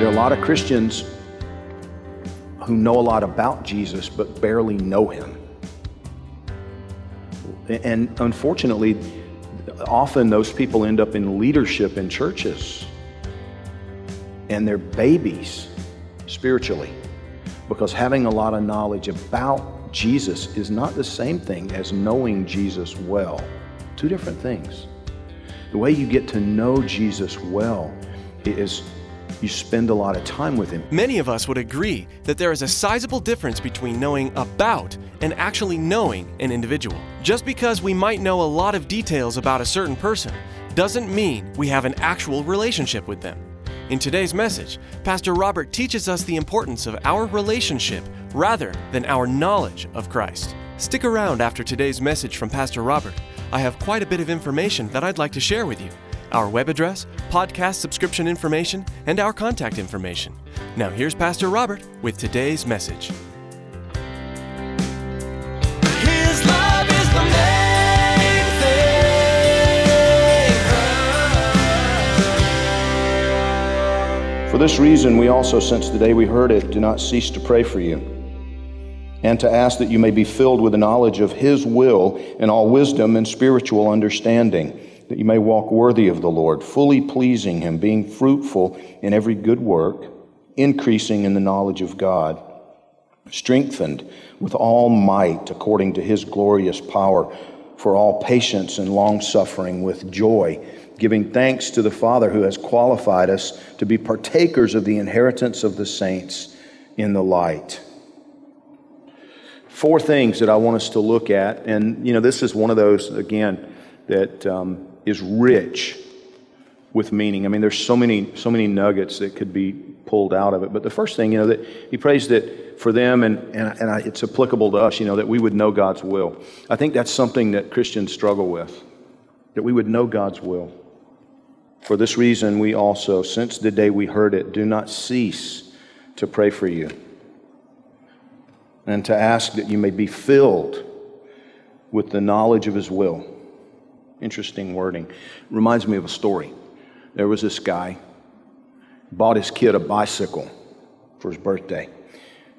There are a lot of Christians who know a lot about Jesus but barely know him. And unfortunately, often those people end up in leadership in churches and they're babies spiritually because having a lot of knowledge about Jesus is not the same thing as knowing Jesus well. Two different things. The way you get to know Jesus well is you spend a lot of time with him. Many of us would agree that there is a sizable difference between knowing about and actually knowing an individual. Just because we might know a lot of details about a certain person doesn't mean we have an actual relationship with them. In today's message, Pastor Robert teaches us the importance of our relationship rather than our knowledge of Christ. Stick around after today's message from Pastor Robert. I have quite a bit of information that I'd like to share with you our web address, podcast subscription information, and our contact information. Now, here's Pastor Robert with today's message. His love is the main thing. For this reason, we also, since the day we heard it, do not cease to pray for you, and to ask that you may be filled with the knowledge of His will and all wisdom and spiritual understanding, that you may walk worthy of the Lord, fully pleasing Him, being fruitful in every good work, increasing in the knowledge of God, strengthened with all might according to His glorious power, for all patience and long suffering with joy giving thanks to the Father who has qualified us to be partakers of the inheritance of the saints in the light. Four things that I want us to look at, and you know, this is one of those, again, that um, is rich with meaning. I mean, there's so many, so many nuggets that could be pulled out of it. But the first thing, you know, that he prays that for them, and, and, and I, it's applicable to us, you know, that we would know God's will. I think that's something that Christians struggle with, that we would know God's will. For this reason, we also, since the day we heard it, do not cease to pray for you and to ask that you may be filled with the knowledge of His will. Interesting wording. Reminds me of a story. There was this guy, bought his kid a bicycle for his birthday.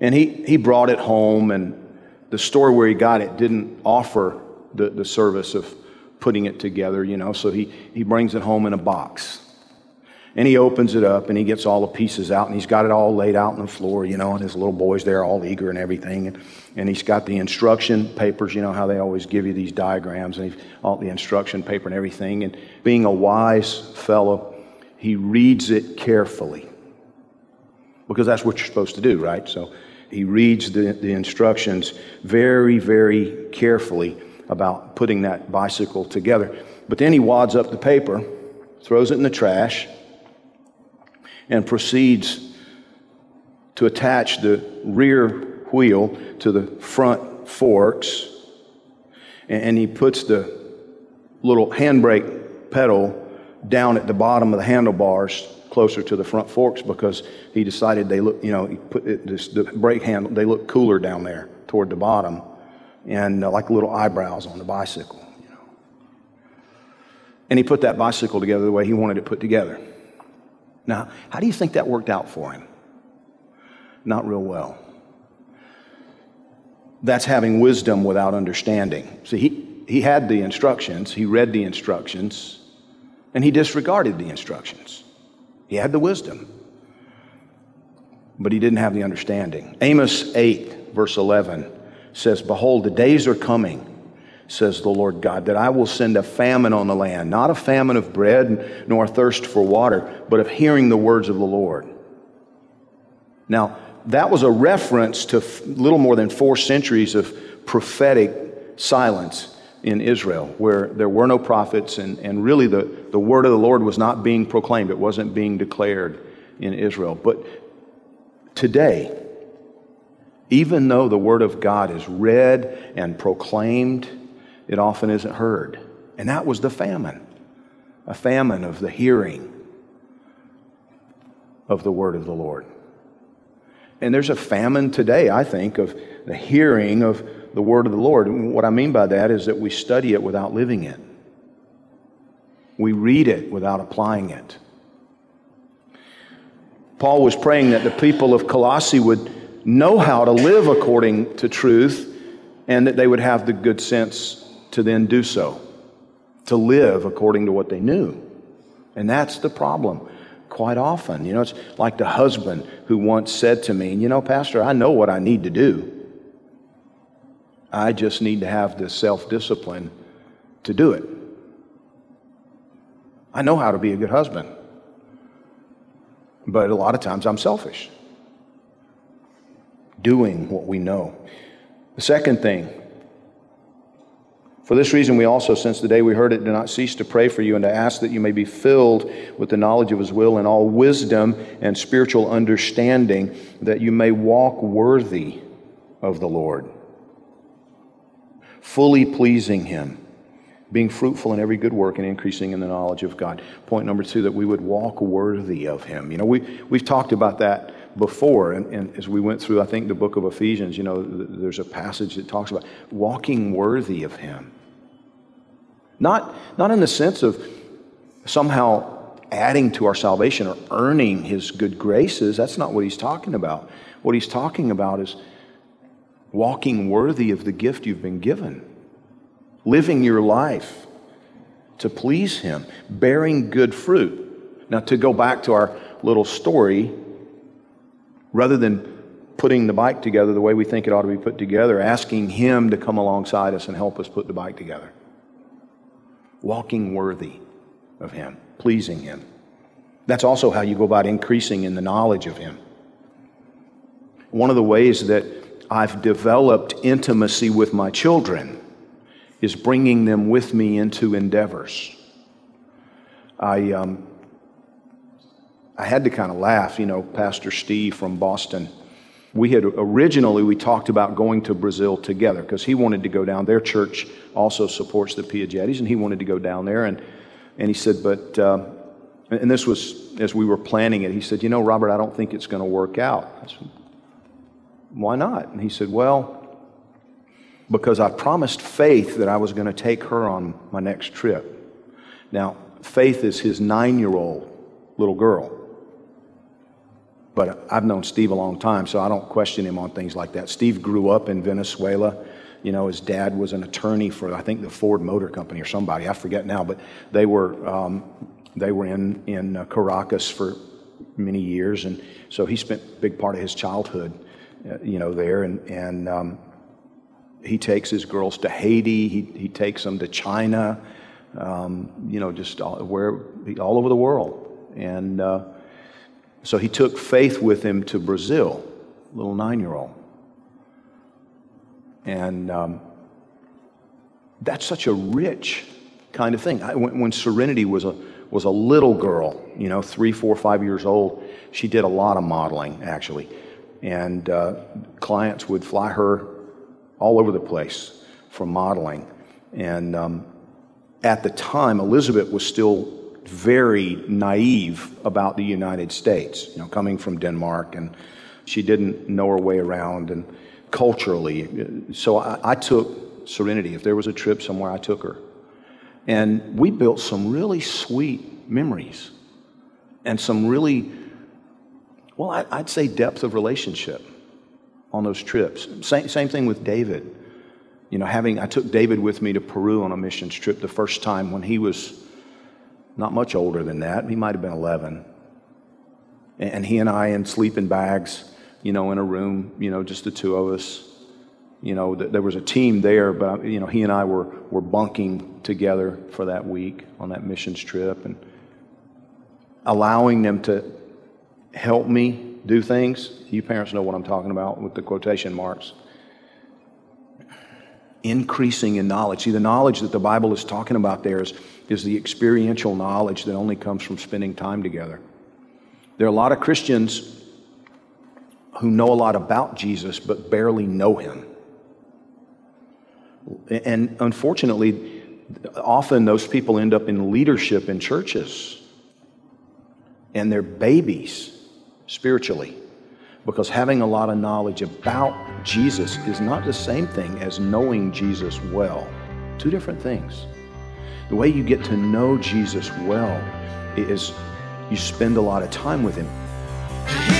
And he, he brought it home, and the store where he got it didn't offer the, the service of putting it together, you know, so he, he brings it home in a box. And he opens it up and he gets all the pieces out and he's got it all laid out on the floor, you know, and his little boy's there all eager and everything. And, and he's got the instruction papers, you know, how they always give you these diagrams and all the instruction paper and everything. And being a wise fellow, he reads it carefully because that's what you're supposed to do, right? So he reads the, the instructions very, very carefully about putting that bicycle together. But then he wads up the paper, throws it in the trash, and proceeds to attach the rear wheel to the front forks. And he puts the little handbrake pedal down at the bottom of the handlebars closer to the front forks because he decided they look, you know, he put it, this, the brake handle, they look cooler down there toward the bottom and uh, like little eyebrows on the bicycle. And he put that bicycle together the way he wanted it put together. Now, how do you think that worked out for him? Not real well. That's having wisdom without understanding. See, he, he had the instructions, he read the instructions, and he disregarded the instructions. He had the wisdom, but he didn't have the understanding. Amos 8, verse 11 says, Behold, the days are coming, says the Lord God, that I will send a famine on the land, not a famine of bread nor a thirst for water, but of hearing the words of the Lord. Now, that was a reference to little more than four centuries of prophetic silence in Israel, where there were no prophets, and, and really the, the word of the Lord was not being proclaimed, it wasn't being declared in Israel. But today, even though the word of God is read and proclaimed, it often isn't heard. And that was the famine a famine of the hearing of the word of the Lord. And there's a famine today, I think, of the hearing of the word of the Lord. And what I mean by that is that we study it without living it, we read it without applying it. Paul was praying that the people of Colossae would know how to live according to truth and that they would have the good sense to then do so, to live according to what they knew. And that's the problem quite often. You know, it's like the husband who once said to me, You know, Pastor, I know what I need to do. I just need to have the self discipline to do it. I know how to be a good husband, but a lot of times I'm selfish. Doing what we know. The second thing, for this reason, we also, since the day we heard it, do not cease to pray for you and to ask that you may be filled with the knowledge of His will and all wisdom and spiritual understanding, that you may walk worthy of the Lord, fully pleasing Him, being fruitful in every good work and increasing in the knowledge of God. Point number two, that we would walk worthy of Him. You know, we, we've talked about that before, and, and, as we went through, I think, the book of Ephesians, you know, there's a passage that talks about walking worthy of Him. Not, not in the sense of somehow adding to our salvation or earning his good graces. That's not what he's talking about. What he's talking about is walking worthy of the gift you've been given, living your life to please him, bearing good fruit. Now, to go back to our little story, rather than putting the bike together the way we think it ought to be put together, asking him to come alongside us and help us put the bike together walking worthy of Him, pleasing Him. That's also how you go about increasing in the knowledge of Him. One of the ways that I've developed intimacy with my children is bringing them with me into endeavors. I, um, I had to kind of laugh, you know, Pastor Steve from Boston we had originally we talked about going to Brazil together because he wanted to go down. Their church also supports the Piaggettis, and he wanted to go down there. And and he said, but uh, and this was as we were planning it. He said, you know, Robert, I don't think it's going to work out. I said, Why not? And he said, well, because I promised Faith that I was going to take her on my next trip. Now, Faith is his nine-year-old little girl. But I've known Steve a long time, so I don't question him on things like that. Steve grew up in Venezuela. You know, his dad was an attorney for, I think, the Ford Motor Company or somebody. I forget now, but they were, um, they were in, in uh, Caracas for many years. And so he spent a big part of his childhood, uh, you know, there. And, and um, he takes his girls to Haiti, he, he takes them to China, um, you know, just all, where, all over the world. And, uh, so he took faith with him to Brazil, little nine year old. And um, that's such a rich kind of thing. I, when, when, Serenity was a, was a little girl, you know, three, four, five years old, she did a lot of modeling, actually. And uh, clients would fly her all over the place for modeling. And um, at the time, Elizabeth was still very naive about the United States, you know, coming from Denmark, and she didn't know her way around and culturally. So I, I took Serenity. If there was a trip somewhere, I took her. And we built some really sweet memories and some really, well, I, would say depth of relationship on those trips. Same, same thing with David. You know, having, I took David with me to Peru on a missions trip the first time when he was not much older than that. He might have been 11. And he and I in sleeping bags, you know, in a room, you know, just the two of us. You know, there was a team there, but you know, he and I were were bunking together for that week on that missions trip, and allowing them to help me do things. You parents know what I'm talking about with the quotation marks. Increasing in knowledge. See, the knowledge that the Bible is talking about there is, is the experiential knowledge that only comes from spending time together. There are a lot of Christians who know a lot about Jesus but barely know him. And unfortunately, often those people end up in leadership in churches and they're babies spiritually because having a lot of knowledge about Jesus is not the same thing as knowing Jesus well. Two different things. The way you get to know Jesus well is you spend a lot of time with him.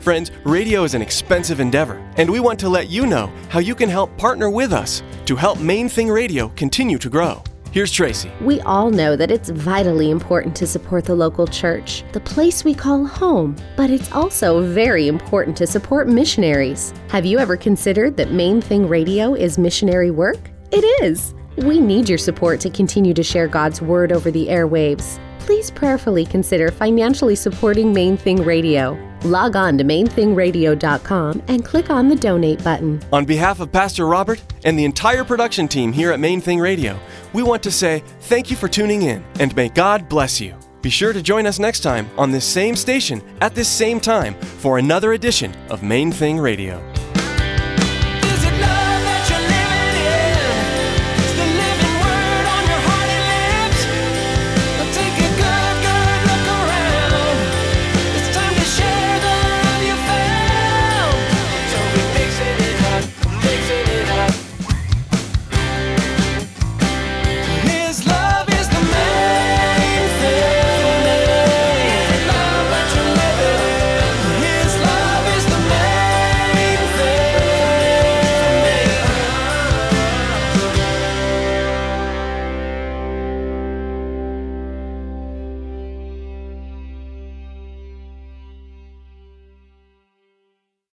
Friends, radio is an expensive endeavor, and we want to let you know how you can help partner with us to help Main Thing Radio continue to grow. Here's Tracy. We all know that it's vitally important to support the local church, the place we call home, but it's also very important to support missionaries. Have you ever considered that Main Thing Radio is missionary work? It is. We need your support to continue to share God's Word over the airwaves. Please prayerfully consider financially supporting Main Thing Radio. Log on to mainthingradio.com and click on the donate button. On behalf of Pastor Robert and the entire production team here at Main Thing Radio, we want to say thank you for tuning in and may God bless you. Be sure to join us next time on this same station at this same time for another edition of Main Thing Radio.